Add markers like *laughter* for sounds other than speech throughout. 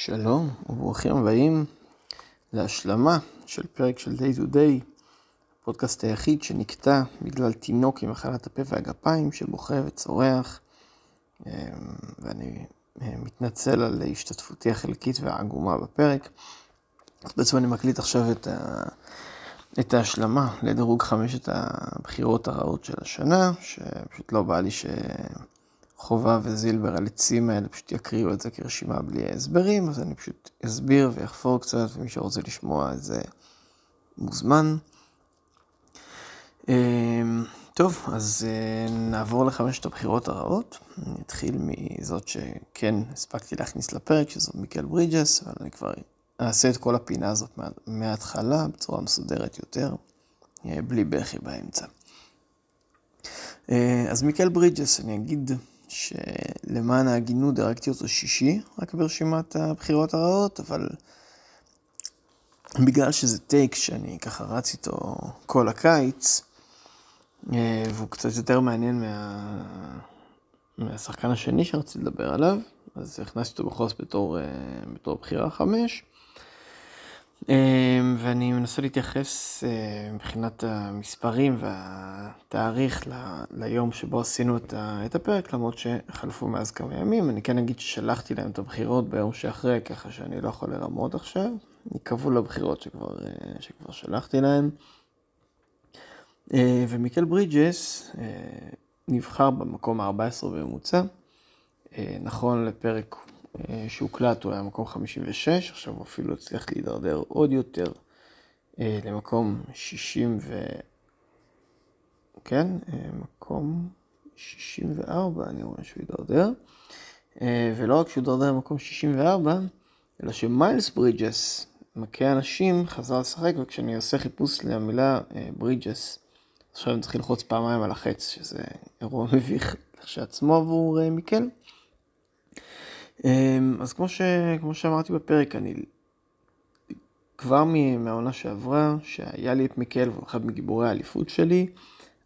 שלום וברוכים הבאים להשלמה של פרק של Day to Day, הפודקאסט היחיד שנקטע בגלל תינוק עם מחלת הפה והגפיים שבוכה וצורח, אמ, ואני אה, מתנצל על השתתפותי החלקית והעגומה בפרק. אז בעצם אני מקליט עכשיו את, ה... את ההשלמה לדירוג חמשת הבחירות הרעות של השנה, שפשוט לא בא לי ש... חובה וזילבר על עצים האלה פשוט יקריאו את זה כרשימה בלי הסברים, אז אני פשוט אסביר ואחפור קצת, ומי שרוצה לשמוע את זה מוזמן. אמ, טוב, אז אה, נעבור לחמשת הבחירות הרעות. אני אתחיל מזאת שכן הספקתי להכניס לפרק, שזאת מיקל ברידג'ס, אבל אני כבר אעשה את כל הפינה הזאת מההתחלה בצורה מסודרת יותר, אה, בלי בכי באמצע. אה, אז מיקל ברידג'ס, אני אגיד שלמען ההגינות דירקתי אותו שישי, רק ברשימת הבחירות הרעות, אבל בגלל שזה טייק שאני ככה רץ איתו כל הקיץ, אה, והוא קצת יותר מעניין מה... מהשחקן השני שרציתי לדבר עליו, אז הכנסתי אותו זאת בתור, אה, בתור בחירה חמש. אמ, ואני מנסה להתייחס אה, מבחינת המספרים והתאריך ליום שבו עשינו את הפרק, למרות שחלפו מאז כמה ימים. אני כן אגיד ששלחתי להם את הבחירות ביום שאחרי, ככה שאני לא יכול לרמות עכשיו. יקבעו לבחירות שכבר, אה, שכבר שלחתי להם. אה, ומיקל ברידג'ס נבחר במקום ה-14 בממוצע. נכון לפרק שהוקלט, הוא היה מקום 56, עכשיו הוא אפילו הצליח להידרדר עוד יותר אה, למקום 60 ו... כן, אה, מקום 64, אני רואה שהוא הידרדר. ולא רק שהוא הידרדר למקום 64, אלא שמיילס ברידג'ס, מכה אנשים, חזר לשחק, וכשאני עושה חיפוש למילה ברידג'ס, עכשיו אני צריך ללחוץ פעמיים על החץ, שזה אירוע *laughs* מביך לכשעצמו עבור מיקל. אמ, אז כמו, ש... כמו שאמרתי בפרק, אני כבר מהעונה שעברה, שהיה לי את מיקל והוא אחד מגיבורי האליפות שלי,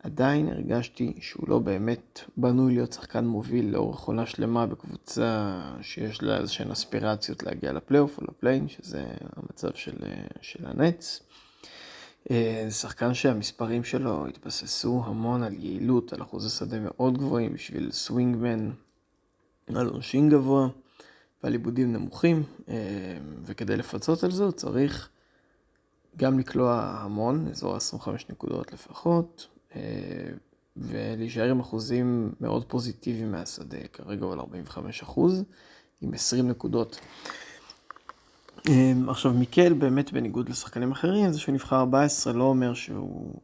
עדיין הרגשתי שהוא לא באמת בנוי להיות שחקן מוביל לאורך עונה שלמה בקבוצה שיש לה איזשהן אספירציות להגיע לפלייאוף או לפליין, שזה המצב של, של הנץ. אה, שחקן שהמספרים שלו התבססו המון על יעילות, על אחוזי שדה מאוד גבוהים בשביל סווינגמן, על עונשין גבוה. ועל עיבודים נמוכים, אה, וכדי לפצות על זה הוא צריך גם לקלוע המון, אזור 25 נקודות לפחות, אה, ולהישאר עם אחוזים מאוד פוזיטיביים מהשדה, כרגע הוא על 45 אחוז, עם 20 נקודות. אה, עכשיו מיקל באמת בניגוד לשחקנים אחרים, זה שהוא נבחר 14 לא אומר שהוא,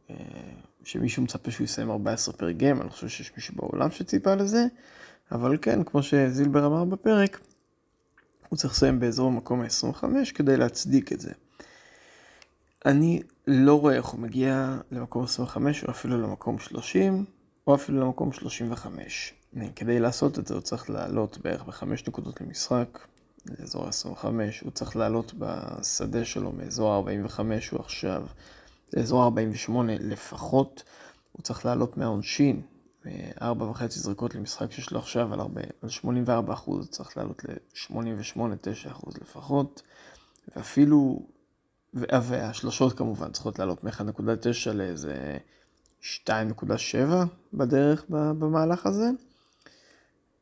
שמישהו מצפה שהוא יסיים 14 פר גיים, אני חושב שיש מישהו בעולם שציפה לזה, אבל כן, כמו שזילבר אמר בפרק, הוא צריך לסיים באזור המקום ה-25 כדי להצדיק את זה. אני לא רואה איך הוא מגיע למקום 25 או אפילו למקום 30 או אפילו למקום 35. כדי לעשות את זה הוא צריך לעלות בערך בחמש נקודות למשחק, לאזור ה-25, הוא צריך לעלות בשדה שלו מאזור ה-45 הוא עכשיו לאזור ה-48 לפחות, הוא צריך לעלות מהעונשין ארבע וחצי זריקות למשחק שיש לו עכשיו על, הרבה, על 84 אחוז, צריך לעלות ל-88-9 אחוז לפחות, ואפילו, והשלושות כמובן צריכות לעלות מ-1.9 לאיזה 2.7 בדרך במהלך הזה.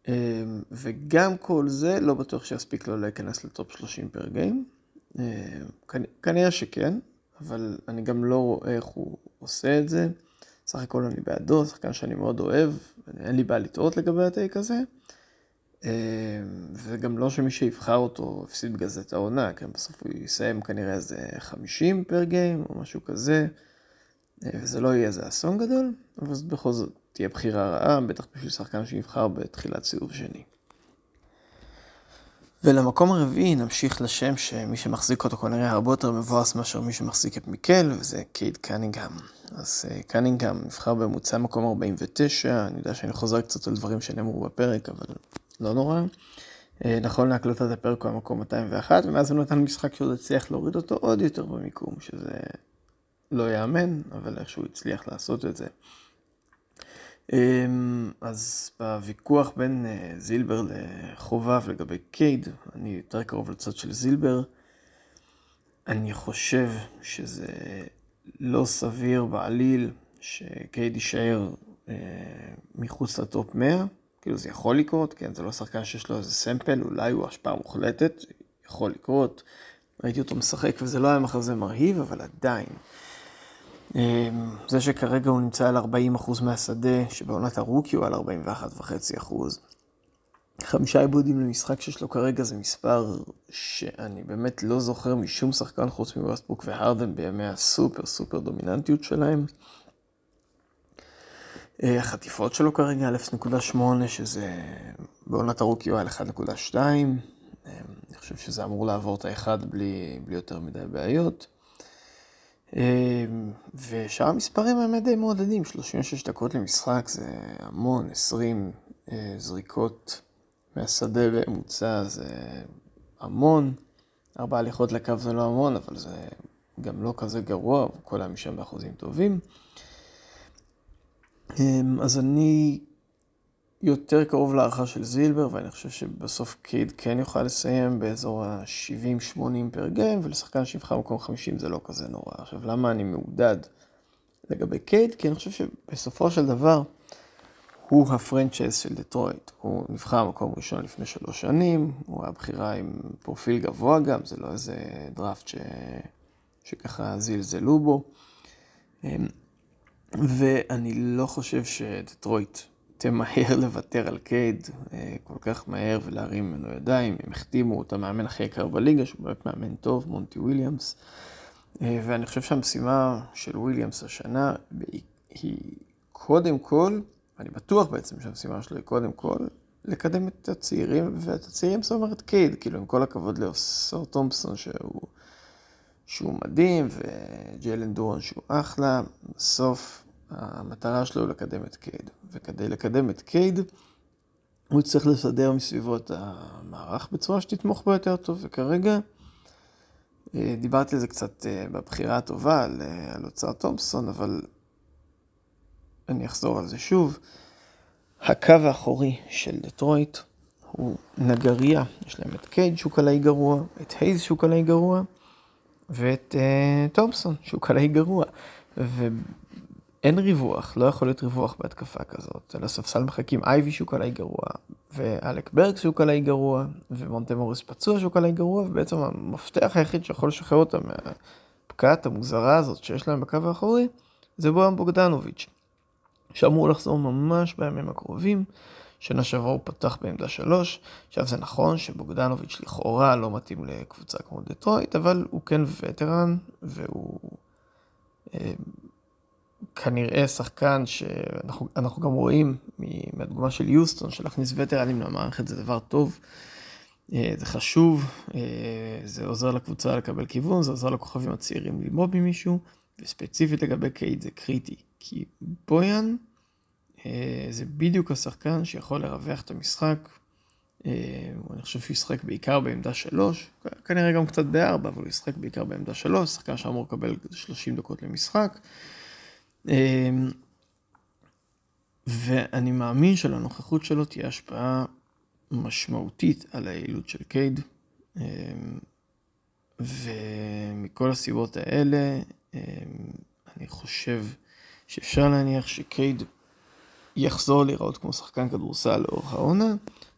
אמ, וגם כל זה לא בטוח שיספיק לו להיכנס לטופ 30 פר גיים. אמ, כנראה שכן, אבל אני גם לא רואה איך הוא עושה את זה. סך הכל אני בעדו, שחקן שאני מאוד אוהב, אין לי בעיה לטעות לגבי הטייק הזה. אה, וגם לא שמי שיבחר אותו הפסיד בגלל זה את העונה, כי בסוף הוא יסיים כנראה איזה 50 פר גיים או משהו כזה, אה, וזה לא יהיה איזה אסון גדול, אבל בכל זאת תהיה בחירה רעה, בטח בשביל שחקן שיבחר בתחילת סיבוב שני. ולמקום הרביעי נמשיך לשם שמי שמחזיק אותו כנראה הרבה יותר מבואס מאשר מי שמחזיק את מיקל, וזה קייד קנינגהם. אז אה, קנינגהם נבחר בממוצע מקום 49, אני יודע שאני חוזר קצת על דברים שנאמרו בפרק, אבל לא נורא. אה, נכון להקלטת הפרק הוא המקום 201, ומאז הוא נתן משחק שעוד הצליח להוריד אותו עוד יותר במיקום, שזה לא ייאמן, אבל איכשהו הצליח לעשות את זה. אמ, אז בוויכוח בין אה, זילבר לחובב לגבי קייד, אני יותר קרוב לצד של זילבר. אני חושב שזה לא סביר בעליל שקייד יישאר אה, מחוץ לטופ 100. כאילו זה יכול לקרות, כן, זה לא שחקן שיש לו איזה סמפל, אולי הוא השפעה מוחלטת, יכול לקרות. ראיתי אותו משחק וזה לא היה מחזה מרהיב, אבל עדיין. אמ, זה שכרגע הוא נמצא על 40% מהשדה, שבעונת הרוקי הוא על 41.5%. חמישה עיבודים למשחק שיש לו כרגע זה מספר שאני באמת לא זוכר משום שחקן חוץ מווסטבוק והרדן בימי הסופר סופר דומיננטיות שלהם. אה, החטיפות שלו כרגע על 0.8, שזה בעונת הרוקי הוא על 1.2. אמ, אני חושב שזה אמור לעבור את האחד בלי, בלי יותר מדי בעיות. ושאר המספרים האמת די מעודדים, 36 דקות למשחק זה המון, 20 אה, זריקות מהשדה בממוצע זה המון, ארבע הליכות לקו זה לא המון, אבל זה גם לא כזה גרוע, הוא כל היה משם באחוזים טובים. אמ, אז אני יותר קרוב להערכה של זילבר, ואני חושב שבסוף קייד כן יוכל לסיים באזור ה-70-80 פר גיים, ולשחקן שיבחר במקום 50 זה לא כזה נורא. עכשיו, למה אני מעודד לגבי קייד? כי אני חושב שבסופו של דבר הוא ה franchise של דטרויט. הוא נבחר במקום ראשון לפני שלוש שנים, הוא היה בחירה עם פרופיל גבוה גם, זה לא איזה דראפט ש... שככה זלזלו בו. אמ, ואני לא חושב שדטרויט תמהר לוותר על קייד אה, כל כך מהר ולהרים ממנו ידיים. הם החתימו את המאמן הכי יקר בליגה, שהוא באמת מאמן טוב, מונטי וויליאמס. אה, ואני חושב שהמשימה של וויליאמס השנה היא קודם כל, אני בטוח בעצם שהמשימה שלו היא קודם כל, לקדם את הצעירים, ואת הצעירים זאת אומרת קייד, כאילו עם כל הכבוד לאוסר תומפסון שהוא, שהוא מדהים, וג'יילן דורן שהוא אחלה, בסוף המטרה שלו היא לקדם את קייד. וכדי לקדם את קייד, הוא יצטרך לסדר מסביבו את המערך בצורה שתתמוך בו יותר טוב, וכרגע אה, דיברתי על זה קצת אה, בבחירה הטובה, על, אה, על אוצר תומפסון, אבל אני אחזור על זה שוב. הקו האחורי של דטרויט הוא נגריה, יש להם את קייד שהוא קלעי גרוע, את הייז שהוא קלעי גרוע, ואת uh, תומפסון שהוא קלעי גרוע. אין ריווח, לא יכול להיות ריווח בהתקפה כזאת. על הספסל מחכים אייבי שהוא קלעי גרוע, ואלק ברג שהוא קלעי גרוע, ומונטה מוריס פצוע שהוא קלעי גרוע, ובעצם המפתח היחיד שיכול לשחרר אותם מהפקעת המוזרה הזאת שיש להם בקו האחורי, זה בואם בוגדנוביץ', שאמור לחזור ממש בימים הקרובים. שנה שעברה הוא פתח בעמדה שלוש. עכשיו זה נכון שבוגדנוביץ' לכאורה לא מתאים לקבוצה כמו דטרויט, אבל הוא כן וטרן, והוא... אה, כנראה שחקן שאנחנו גם רואים מהדוגמה של יוסטון, של להכניס וטרנים למערכת זה דבר טוב, אה, זה חשוב, אה, זה עוזר לקבוצה לקבל כיוון, זה עוזר לכוכבים הצעירים ללמוד ממישהו, וספציפית לגבי קייד זה קריטי, כי בויאן אה, זה בדיוק השחקן שיכול לרווח את המשחק. אני חושב שהוא ישחק בעיקר בעמדה שלוש, כנראה גם קצת בארבע, אבל הוא ישחק בעיקר בעמדה שלוש, שחקן שאמור לקבל 30 דקות למשחק. אמ, ואני מאמין שלנוכחות שלו תהיה השפעה משמעותית על היעילות של קייד. אמ, ומכל הסיבות האלה, אמ, אני חושב שאפשר להניח שקייד יחזור להיראות כמו שחקן כדורסל לאורך העונה.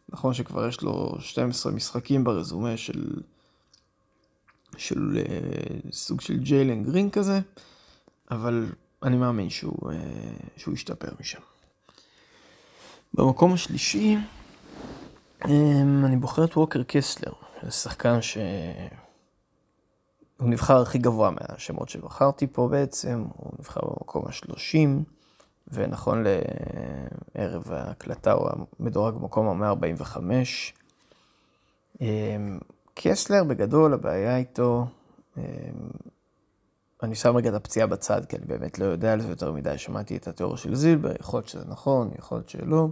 נכון שכבר יש לו 12 משחקים ברזומה של, של uh, סוג של ג'יילן גרין כזה, אבל אני מאמין שהוא, אה, שהוא ישתפר משם. במקום השלישי, אמ, אני בוחר את ווקר קסלר, שחקן שהוא נבחר הכי גבוה מהשמות שבחרתי פה בעצם, הוא נבחר במקום השלושים, ונכון לערב ההקלטה הוא מדורג במקום ה-145. אמ, קסלר בגדול, הבעיה איתו, אמ, אני שם רגע את הפציעה בצד, כי אני באמת לא יודע על זה יותר מדי. שמעתי את התיאוריה של זילבר, יכול להיות שזה נכון, יכול להיות שלא,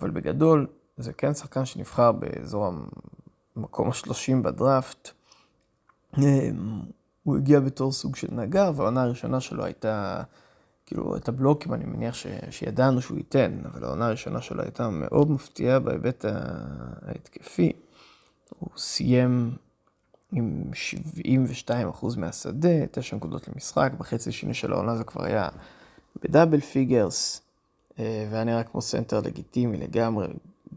אבל בגדול, זה כן שחקן שנבחר באזור המקום השלושים בדראפט. אמ, הוא הגיע בתור סוג של נגר, והעונה הראשונה שלו הייתה כאילו, את הבלוקים אני מניח ש, שידענו שהוא ייתן, אבל העונה הראשונה שלו הייתה מאוד מפתיעה בהיבט ההתקפי. הוא סיים עם 72% מהשדה, 9 נקודות למשחק, בחצי השני של העונה זה כבר היה ב double figures, אה, והיה נראה כמו סנטר לגיטימי לגמרי,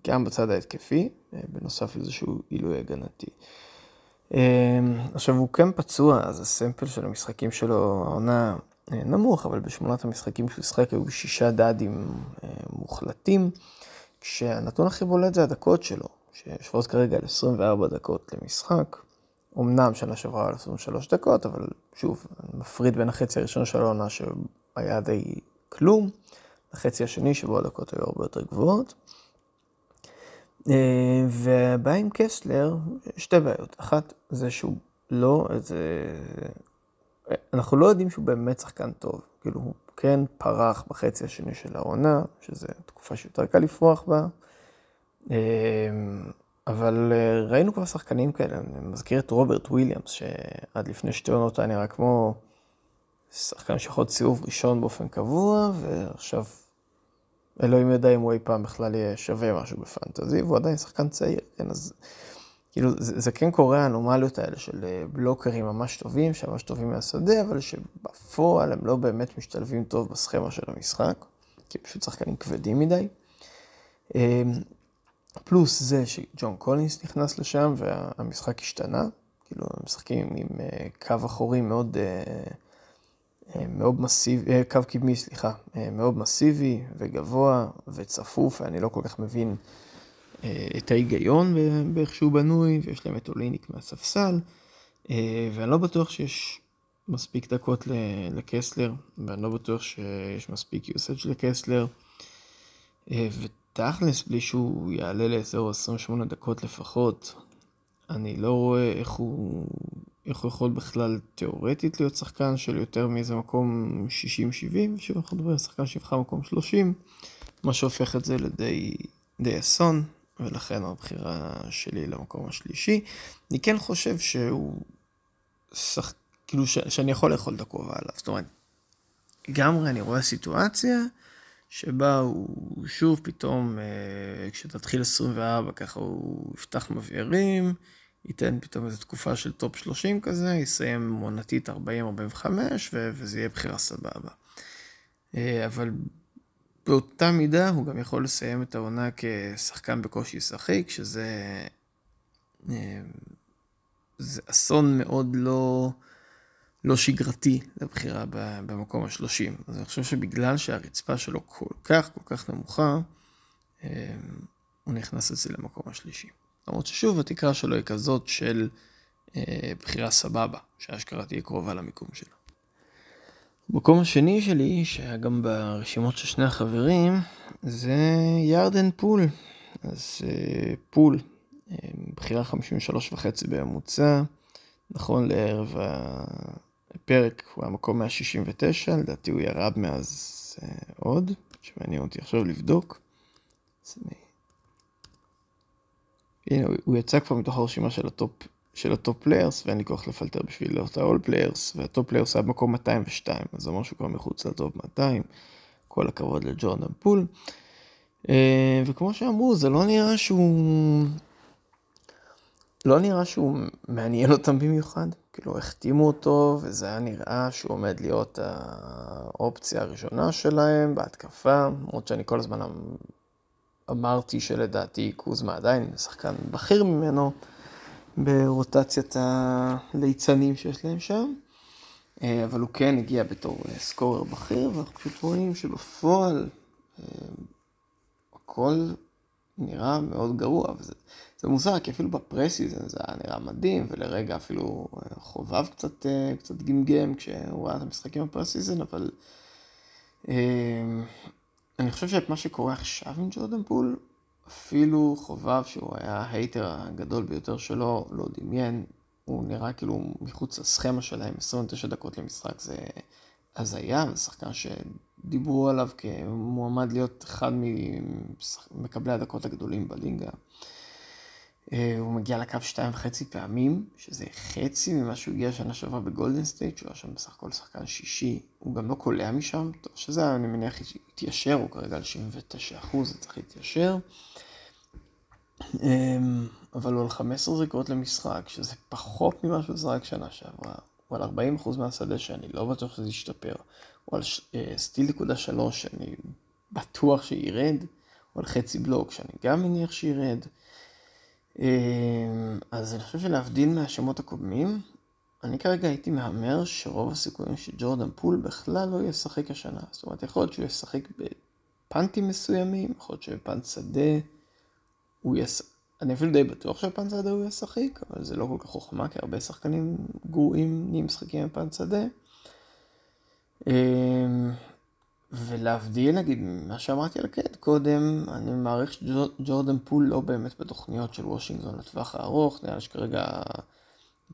גם בצד ההתקפי, אה, בנוסף לאיזשהו עילוי הגנתי. אה, עכשיו הוא כן פצוע, אז ה sample של המשחקים שלו, העונה נמוך, אבל בשמונת המשחקים שהוא שיחק היו שישה דאבל-דאבלים מוחלטים, כשהנתון הכי בולט זה הדקות שלו, שיושבות כרגע על 24 דקות למשחק. אמנם שנה שעברה על 23 דקות, אבל שוב, אני מפריד בין החצי הראשון של העונה שהיה די כלום, לחצי השני שבו הדקות היו הרבה יותר גבוהות. אה, והבעיה עם קסלר, שתי בעיות. אחת, זה שהוא לא איזה... אנחנו לא יודעים שהוא באמת שחקן טוב. כאילו, הוא כן פרח בחצי השני של העונה, שזו תקופה שיותר קל לפרוח בה. אבל אה, ראינו כבר שחקנים כאלה, אני מזכיר את רוברט וויליאמס, שעד לפני שתי עונות היה נראה כמו שחקן שיכול להיות סיבוב ראשון באופן קבוע, ועכשיו אלוהים יודע אם הוא אי פעם בכלל יהיה שווה משהו בפנטזי, והוא עדיין שחקן צעיר, כן, אז כאילו זה, זה כן קורה האנומליות האלה של אה, בלוקרים ממש טובים, שממש טובים מהשדה, אבל שבפועל הם לא באמת משתלבים טוב בסכמה של המשחק, כי פשוט שחקנים כבדים מדי. פלוס זה שג'ון קולינס נכנס לשם והמשחק השתנה, כאילו הם משחקים עם אה, קו אחורי מאוד, אה, אה, מאוד מסיבי, קו קדמי, סליחה, מאוד מסיבי וגבוה וצפוף, ואני לא כל כך מבין את ההיגיון באיך שהוא בנוי, ויש להם את אוליניק מהספסל, ואני לא בטוח שיש מספיק דקות לקסלר, ואני לא בטוח שיש מספיק usage לקסלר. תכלס, בלי שהוא יעלה לאזור 28 דקות לפחות, אני לא רואה איך הוא, איך הוא יכול בכלל תיאורטית להיות שחקן של יותר מאיזה מקום 60-70, שוב אנחנו מדברים על שחקן שיבחר מקום 30, מה שהופך את זה לדי די אסון, ולכן הבחירה שלי למקום השלישי. אני כן חושב שהוא שח... כאילו ש... שאני יכול לאכול את הכובע עליו, זאת אומרת, לגמרי אני רואה סיטואציה שבה הוא שוב פתאום, אה, כשתתחיל 24 ככה הוא יפתח מבערים, ייתן פתאום איזו תקופה של top 30 כזה, יסיים עונתית 40-45 וזה יהיה בחירה סבבה. אה, אבל באותה מידה הוא גם יכול לסיים את העונה כשחקן בקושי ישחק, שזה אה, זה אסון מאוד לא... לא שגרתי לבחירה במקום השלושים. אז אני חושב שבגלל שהרצפה שלו כל כך כל כך נמוכה, אה, הוא נכנס אצלי למקום השלישי. למרות ששוב, התקרה שלו היא כזאת של אה, בחירה סבבה, שאשכרה תהיה קרובה למיקום שלו. המקום השני שלי, שהיה גם ברשימות של שני החברים, זה ג'ורדן פול. אז אה, פול, בחירה 53 וחצי בממוצע, נכון לערב פרק הוא המקום 169, לדעתי הוא ירד מאז אה, עוד, שמעניין אותי עכשיו לבדוק. אני... הנה, הוא יצא כבר מתוך הרשימה של ה top, של ה top players, ואין לי כוח לפלטר בשביל אותה all players, וה top players היה במקום 202, אז זה אומר שהוא כבר מחוץ ל top 200, כל הכבוד לג'ורדן פול. אה, וכמו שאמרו, זה לא נראה שהוא... לא נראה שהוא מעניין אותם במיוחד. כאילו החתימו אותו, וזה היה נראה שהוא עומד להיות האופציה הראשונה שלהם בהתקפה, למרות שאני כל הזמן אמ- אמרתי שלדעתי קוזמה עדיין שחקן בכיר ממנו ברוטציית הליצנים שיש להם שם, אה, אבל הוא כן הגיע בתור אה, scorer בכיר, ואנחנו פשוט רואים שבפועל אה, הכל נראה מאוד גרוע, וזה זה מוזר, כי אפילו ב preseason זה היה נראה מדהים, ולרגע אפילו אה, חובב קצת, אה, קצת גמגם כשהוא ראה את המשחקים ב preseason, אבל אה, אני חושב שאת מה שקורה עכשיו עם ג'ורדן פול, אפילו חובב, שהוא היה ה hater הגדול ביותר שלו, לא דמיין, הוא נראה כאילו מחוץ לסכמה שלהם, 29 דקות למשחק זה הזיה, זה שחקן שדיברו עליו כמועמד להיות אחד ממקבלי הדקות הגדולים בליגה. אה, הוא מגיע לקו שתיים וחצי פעמים, שזה חצי ממה שהוא הגיע שנה שעברה בגולדן סטייט, שהוא היה שם בסך הכל שחקן שישי, הוא גם לא קולע משם, טוב שזה אני מניח יתיישר, הוא כרגע על 79 אחוז, זה צריך להתיישר. אמ, אבל הוא על 15 זריקות למשחק, שזה פחות ממה שהוא זרק שנה שעברה. הוא על 40 אחוז מהשדה שאני לא בטוח שזה ישתפר. הוא על אה, סטיל נקודה שלוש שאני בטוח שירד. הוא על חצי בלוק שאני גם מניח שירד. אמ, אז אני חושב שלהבדיל מהשמות הקודמים, אני כרגע הייתי מהמר שרוב הסיכויים שג'ורדן פול בכלל לא ישחק השנה. זאת אומרת, יכול להיות שהוא ישחק בפאנטים מסוימים, יכול להיות שבפאנט שדה הוא ישחק. אני אפילו די בטוח שב punt שדה הוא ישחק, אבל זה לא כל כך חוכמה, כי הרבה שחקנים גרועים נהיים משחקים ב punt שדה. אמ, ולהבדיל, נגיד, ממה שאמרתי על קייד קודם, אני מעריך שג'ורדן פול לא באמת בתוכניות של וושינגטון לטווח הארוך, נראה שכרגע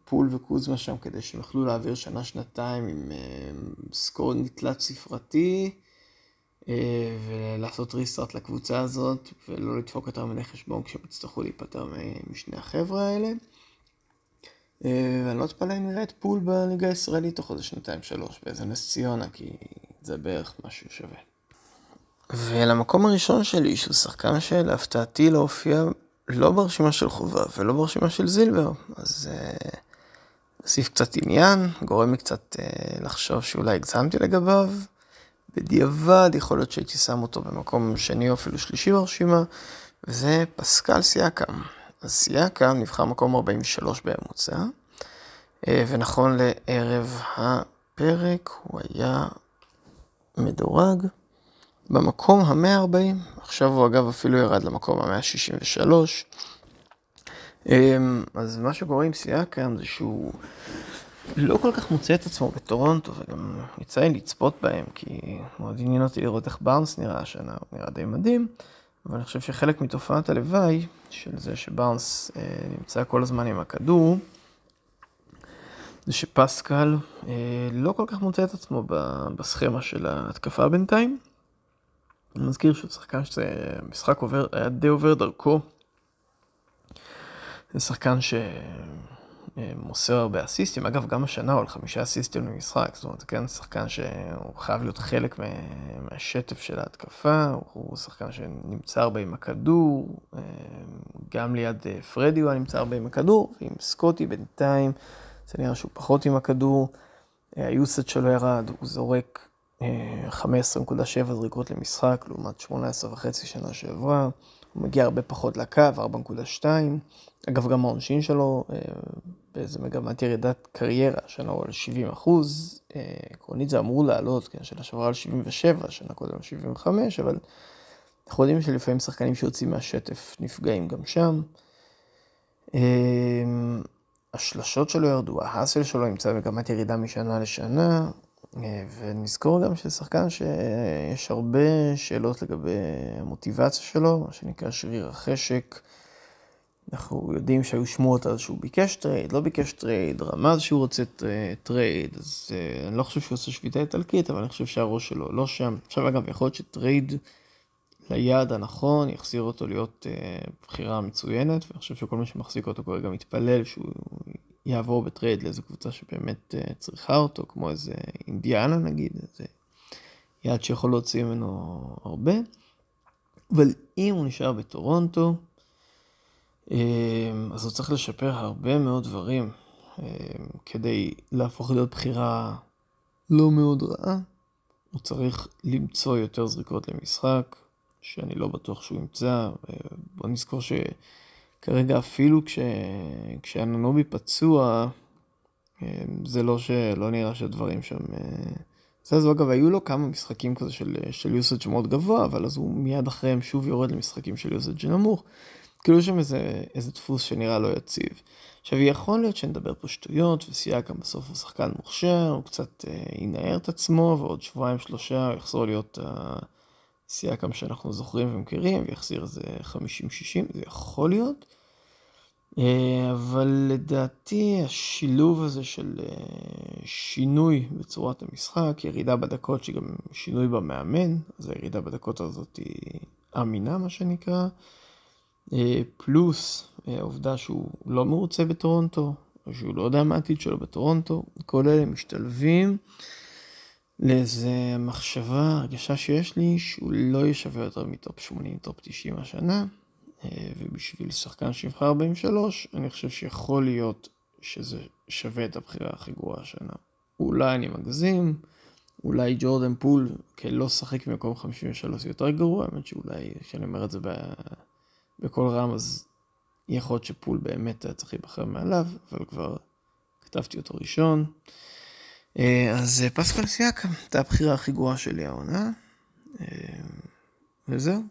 פול וקוזמה שם כדי שהם יוכלו להעביר שנה-שנתיים עם אה, scoring תלת ספרתי, אה, ולעשות ריסטארט לקבוצה הזאת, ולא לדפוק יותר מדי חשבון כשהם יצטרכו להיפטר משני החבר'ה האלה. Uh, ואני לא אתפלא אם נראה את פול בליגה הישראלית תוך איזה שנתיים שלוש באיזה נס ציונה, כי זה בערך מה שהוא שווה. ולמקום הראשון שלי, שהוא שחקן שלהפתעתי לא הופיע לא ברשימה של חובה ולא ברשימה של זילבר, אז נוסיף uh, קצת עניין, גורם לי קצת uh, לחשוב שאולי הגזמתי לגביו. בדיעבד יכול להיות שהייתי שם אותו במקום שני או אפילו שלישי ברשימה, וזה פסקל סיאקם. אז סיאקם נבחר מקום 43 בממוצע, uh, ונכון לערב הפרק הוא היה מדורג במקום ה-140, עכשיו הוא אגב אפילו ירד למקום ה-163. אמ, אז מה שקורה עם סיאקם זה שהוא לא כל כך מוצא את עצמו בטורונטו, וגם יצא לי לצפות בהם, כי מאוד עניין אותי לראות איך בארנס נראה השנה, הוא נראה די מדהים, אבל אני חושב שחלק מתופעת הלוואי של זה שבארנס אה, נמצא כל הזמן עם הכדור, זה שפסקל אה, לא כל כך מוצא את עצמו בסכמה של ההתקפה בינתיים. אני מזכיר שהוא שחקן שזה משחק עובר, היה די עובר דרכו. זה שחקן שמוסר הרבה אסיסטים, אגב גם השנה הוא על חמישה אסיסטים למשחק, זאת אומרת, כן, שחקן שהוא חייב להיות חלק מהשטף של ההתקפה, הוא שחקן שנמצא הרבה עם הכדור, אה, גם ליד אה, פרדי הוא נמצא הרבה עם הכדור, ועם סקוטי בינתיים. זה נראה שהוא פחות עם הכדור, אה, היוסד שלו ירד, הוא זורק 15.7 אה, זריקות למשחק, לעומת 18.5 שנה שעברה, הוא מגיע הרבה פחות לקו, 4.2, אגב גם העונשין שלו אה, באיזה מגמת ירידת קריירה, השנה הוא על 70 אחוז, עקרונית זה אמור לעלות, כן, שנה שעברה על 77, שנה קודם על 75, אבל אנחנו יודעים שלפעמים שחקנים שיוצאים מהשטף נפגעים גם שם. השלשות שלו ירדו, ההאסל שלו נמצא במגמת ירידה משנה לשנה, אה, ונזכור גם ששחקן שיש הרבה שאלות לגבי המוטיבציה שלו, מה שנקרא שריר החשק. אנחנו יודעים שהיו שמועות אז שהוא ביקש טרייד, לא ביקש טרייד, רמז שהוא רוצה טרייד, אז אה, אני לא חושב שהוא עושה שביתה איטלקית, אבל אני חושב שהראש שלו לא שם. עכשיו אגב, יכול להיות שטרייד ליעד הנכון, יחזיר אותו להיות uh, בחירה מצוינת, ואני חושב שכל מי שמחזיק אותו כרגע מתפלל שהוא יעבור בטרייד לאיזו קבוצה שבאמת uh, צריכה אותו, כמו איזה אינדיאנה נגיד, איזה יעד שיכול להוציא ממנו הרבה. אבל אם הוא נשאר בטורונטו, uh, אז הוא צריך לשפר הרבה מאוד דברים uh, כדי להפוך להיות בחירה לא מאוד רעה. הוא צריך למצוא יותר זריקות למשחק, שאני לא בטוח שהוא ימצא. בוא נזכור שכרגע אפילו כש... כשאננובי פצוע, זה לא שלא נראה שהדברים שם... זה אז אגב, היו לו כמה משחקים כזה של, של יוסאג' מאוד גבוה, אבל אז הוא מיד אחריהם שוב יורד למשחקים של יוסאג' נמוך. כאילו שם איזה, איזה דפוס שנראה לא יציב. עכשיו, יכול להיות שנדבר פה שטויות, וסייקם בסוף הוא שחקן מוכשר, הוא קצת אה, ינער את עצמו, ועוד שבועיים שלושה הוא יחזור להיות אה, סייקם שאנחנו זוכרים ומכירים, ויחזיר איזה 50-60, זה יכול להיות. אה, אבל לדעתי השילוב הזה של אה, שינוי בצורת המשחק, ירידה בדקות שגם שינוי במאמן, אז הירידה בדקות הזאת היא אמינה מה שנקרא, אה, פלוס העובדה שהוא לא מרוצה בטורונטו, שהוא לא יודע מה העתיד שלו בטורונטו, כל אלה משתלבים לאיזה מחשבה, הרגשה שיש לי, שהוא לא ישווה יותר מטופ 80, טופ 90 השנה, ובשביל שחקן שנבחר 43, אני חושב שיכול להיות שזה שווה את הבחירה הכי גרועה השנה. אולי אני מגזים, אולי ג'ורדן פול כלא שחק במקום 53 יותר גרוע, האמת שאולי כשאני אומר את זה בקול רם אז יכול להיות שפול באמת היה צריך להיבחר מעליו, אבל כבר כתבתי אותו ראשון. אה, אז אה, פסקל סיאקה, הייתה הבחירה הכי גרועה שלי העונה, אה, וזהו.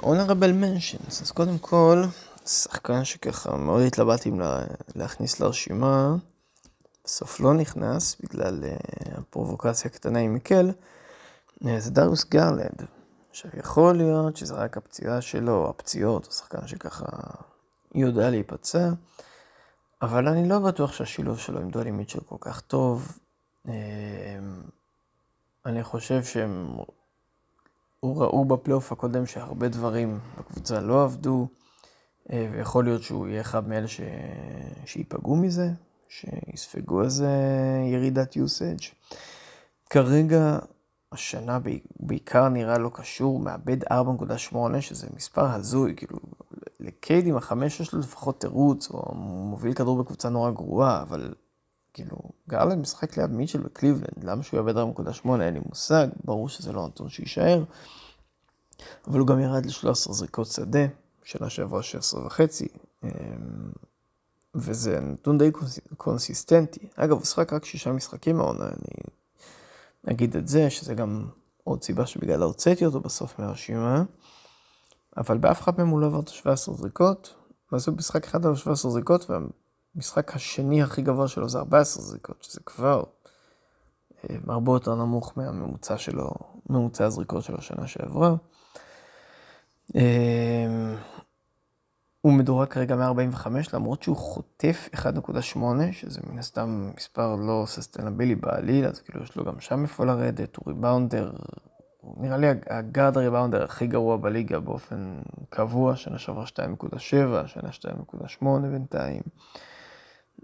honorable mentions, אז קודם כל, שחקן שככה מאוד התלבטתי להכניס לרשימה, בסוף לא נכנס בגלל הפרובוקציה הקטנה עם מיקל, זה דריוס גרלנד. עכשיו, יכול להיות שזה רק הפציעה שלו, הפציעות, או שחקן שככה יודע להיפצע, אבל אני לא בטוח שהשילוב שלו עם דולי מיטשל כל כך טוב. אמ, אני חושב שהם ראו בפלייאוף הקודם שהרבה דברים בקבוצה לא עבדו, אה, ויכול להיות שהוא יהיה אחד מאלה ש... שייפגעו מזה, שיספגו איזה ירידת usage. כרגע השנה בעיקר נראה לא קשור, מאבד 4.8, שזה מספר הזוי, כאילו, לקייד עם החמש יש לו לפחות תירוץ, או מוביל כדור בקבוצה נורא גרועה, אבל כאילו, גרלנד משחק ליד מיטשל בקליבלנד, למה שהוא יאבד 4.8, אין לי מושג, ברור שזה לא נתון שיישאר, אבל הוא גם ירד ל-13 זריקות שדה, שנה שעברה 16 וחצי, אמ, וזה נתון די קונסיסטנטי. אגב, הוא שחק רק שישה משחקים העונה, אני נגיד את זה, שזה גם עוד סיבה שבגלל הוצאתי אותו בסוף מהרשימה, אבל באף אחד מהם הוא לא עבר את ה-17 זריקות, ואז הוא משחק אחד על 17 זריקות, והמשחק השני הכי גבוה שלו זה 14 זריקות, שזה כבר אה, הרבה יותר נמוך מהממוצע שלו, ממוצע הזריקות שלו שנה שעברה. אה, הוא מדורג כרגע 145 למרות שהוא חוטף 1.8 שזה מן הסתם מספר לא ססטנבילי בעליל אז כאילו יש לו גם שם איפה לרדת הוא ריבאונדר הוא נראה לי הגארד הריבאונדר הכי גרוע בליגה באופן קבוע שנה שעברה 2.7 שנה 2.8 בינתיים.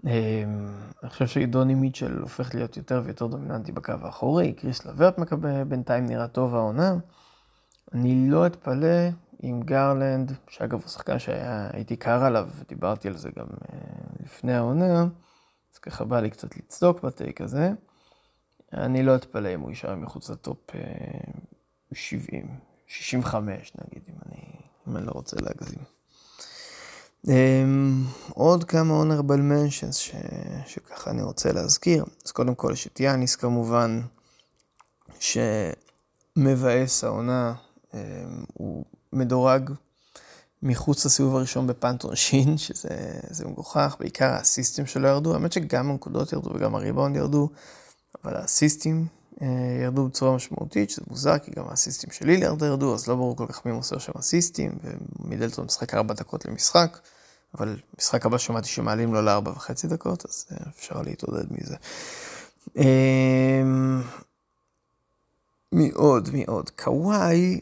אמ, אני חושב שדוני מיטשל הופך להיות יותר ויותר דומיננטי בקו האחורי קריס לברט מקבל בינתיים נראה טוב העונה. אני לא אתפלא עם גרלנד, שאגב הוא שחקן שהייתי קר עליו, ודיברתי על זה גם אה, לפני העונה, אז ככה בא לי קצת לצדוק בטייק הזה. אני לא אתפלא אם הוא יישאר מחוץ לטופ 70, אה, 65 נגיד, אם אני, אם אני לא רוצה להגזים. Um, עוד כמה honorable mentions ש, שככה אני רוצה להזכיר. אז קודם כל יש את יאניס כמובן, שמבאס העונה, um, הוא מדורג מחוץ לסיבוב הראשון בפאנט עונשין, שזה מגוחך, בעיקר האסיסטים שלו ירדו, האמת שגם הנקודות ירדו וגם הריבאונד ירדו, אבל האסיסטים ירדו בצורה משמעותית, שזה מוזר, כי גם האסיסטים של לילארד ירדו, אז לא ברור כל כך מי מוסר שם אסיסטים, ומידלטון משחק ארבע דקות למשחק, אבל משחק הבא שמעתי שמעלים לו לארבע וחצי דקות, אז אה, אפשר להתעודד מזה. אה, מי עוד? מי עוד? קוואי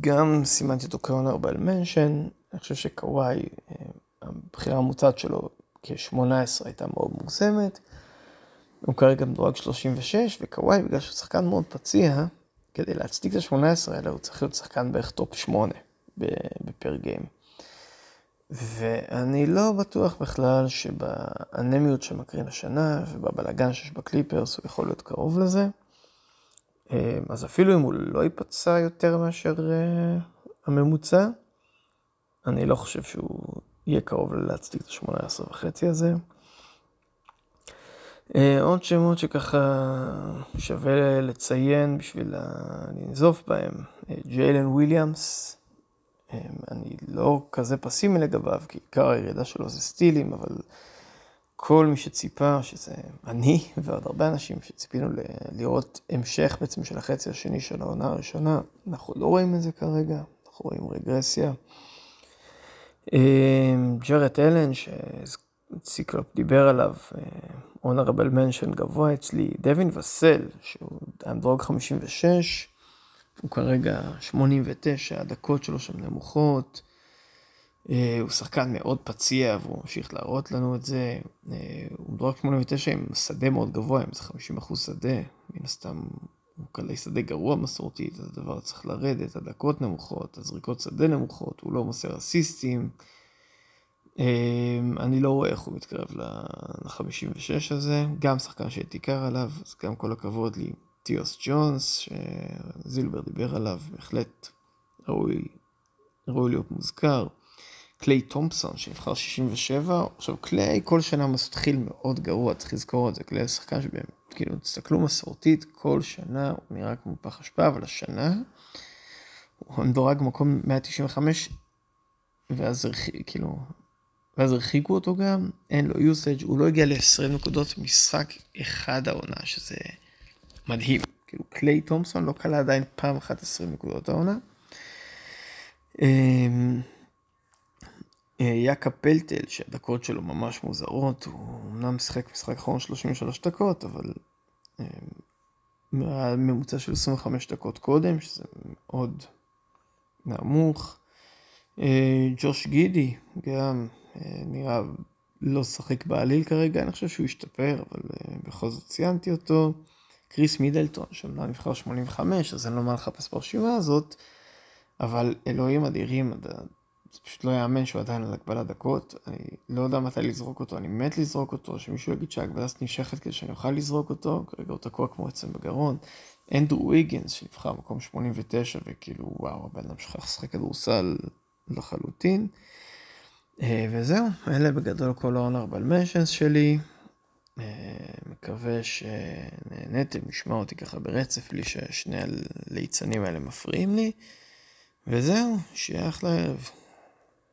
גם סימנתי אותו כהונרבל מנשן, אני חושב שקוואי, אה, הבחירה המוצעת שלו כ-18 הייתה מאוד מוגזמת. הוא כרגע מדורג 36, וקוואי, בגלל שהוא שחקן מאוד פציע, כדי להצדיק את ה-18 האלה, הוא צריך להיות שחקן בערך טופ 8 ב per game. ואני לא בטוח בכלל שבאנמיות שמקרין השנה ובבלאגן שיש בקליפרס הוא יכול להיות קרוב לזה. אה, אז אפילו אם הוא לא ייפצע יותר מאשר אה, הממוצע, אני לא חושב שהוא יהיה קרוב להצדיק את ה-18 וחצי הזה. אה, עוד שמות שככה שווה לציין בשביל לנזוף בהם, ג'יילן וויליאמס, אני לא כזה פסימי לגביו, כי עיקר הירידה שלו זה סטילים, אבל כל מי שציפה, שזה אני *laughs* ועוד הרבה אנשים שציפינו לראות המשך בעצם של החצי השני של העונה הראשונה, אנחנו לא רואים את זה כרגע, אנחנו רואים רגרסיה. ג'רד אלן, שציקלופ דיבר עליו, אונרבל מנשן גבוה אצלי, דווין וסל, שהוא אנדרוג 56, הוא כרגע 89, הדקות שלו שם נמוכות. אה, הוא שחקן מאוד פציע והוא ממשיך להראות לנו את זה. אה, הוא מדורג 89 עם שדה מאוד גבוה, עם איזה 50 אחוז שדה. מן הסתם הוא קלעי שדה גרוע מסורתית, אז הדבר צריך לרדת, הדקות נמוכות, הזריקות שדה נמוכות, הוא לא מוסר אסיסטים. אני לא רואה איך הוא מתקרב ל-56 הזה, גם שחקן שהייתי קר עליו, אז גם כל הכבוד לי. טיוס ג'ונס, שזילבר דיבר עליו, בהחלט ראוי, ראוי להיות מוזכר. קליי תומפסון שנבחר 67, עכשיו קליי כל שנה מתחיל מאוד גרוע, צריך לזכור את זה, קליי שחקן שבאמת, כאילו, תסתכלו מסורתית, כל שנה הוא נראה כמו פח אשפה, אבל השנה הוא מדורג במקום 195, ואז כאילו, ואז הרחיקו אותו גם, אין לו יוסאג', הוא לא הגיע ל-20 נקודות משחק אחד העונה, שזה מדהים. כאילו קליי תומפסון לא קלע עדיין פעם אחת 20 נקודות העונה. אמ, אה, יאקה פלטל, שהדקות שלו ממש מוזרות, הוא אמנם משחק משחק אחרון 33 דקות, אבל ממוצע של 25 דקות קודם, שזה מאוד נמוך. אה, ג'וש גידי, גם נראה לא שחק בעליל כרגע, אני חושב שהוא השתפר, אבל בכל זאת ציינתי אותו. קריס מידלטון, שאומנם נבחר 85, אז אין לו מה לחפש ברשימה הזאת, אבל אלוהים אדירים, זה פשוט לא יאמן שהוא עדיין על הגבלת דקות. אני לא יודע מתי לזרוק אותו, אני מת לזרוק אותו, שמישהו יגיד שההגבלה הזאת נמשכת כדי שאני אוכל לזרוק אותו, כרגע הוא תקוע כמו עצם בגרון. אנדרו ויגנס, שנבחר במקום 89, וכאילו, וואו, הבן אדם שלך לשחק כדורסל לחלוטין. אה, וזהו, אלה בגדול כל ה-honorable mentions שלי. אה, מקווה שנהניתם לשמוע אותי ככה ברצף, בלי ששני הליצנים האלה מפריעים לי. וזהו, שיהיה אחלה ערב.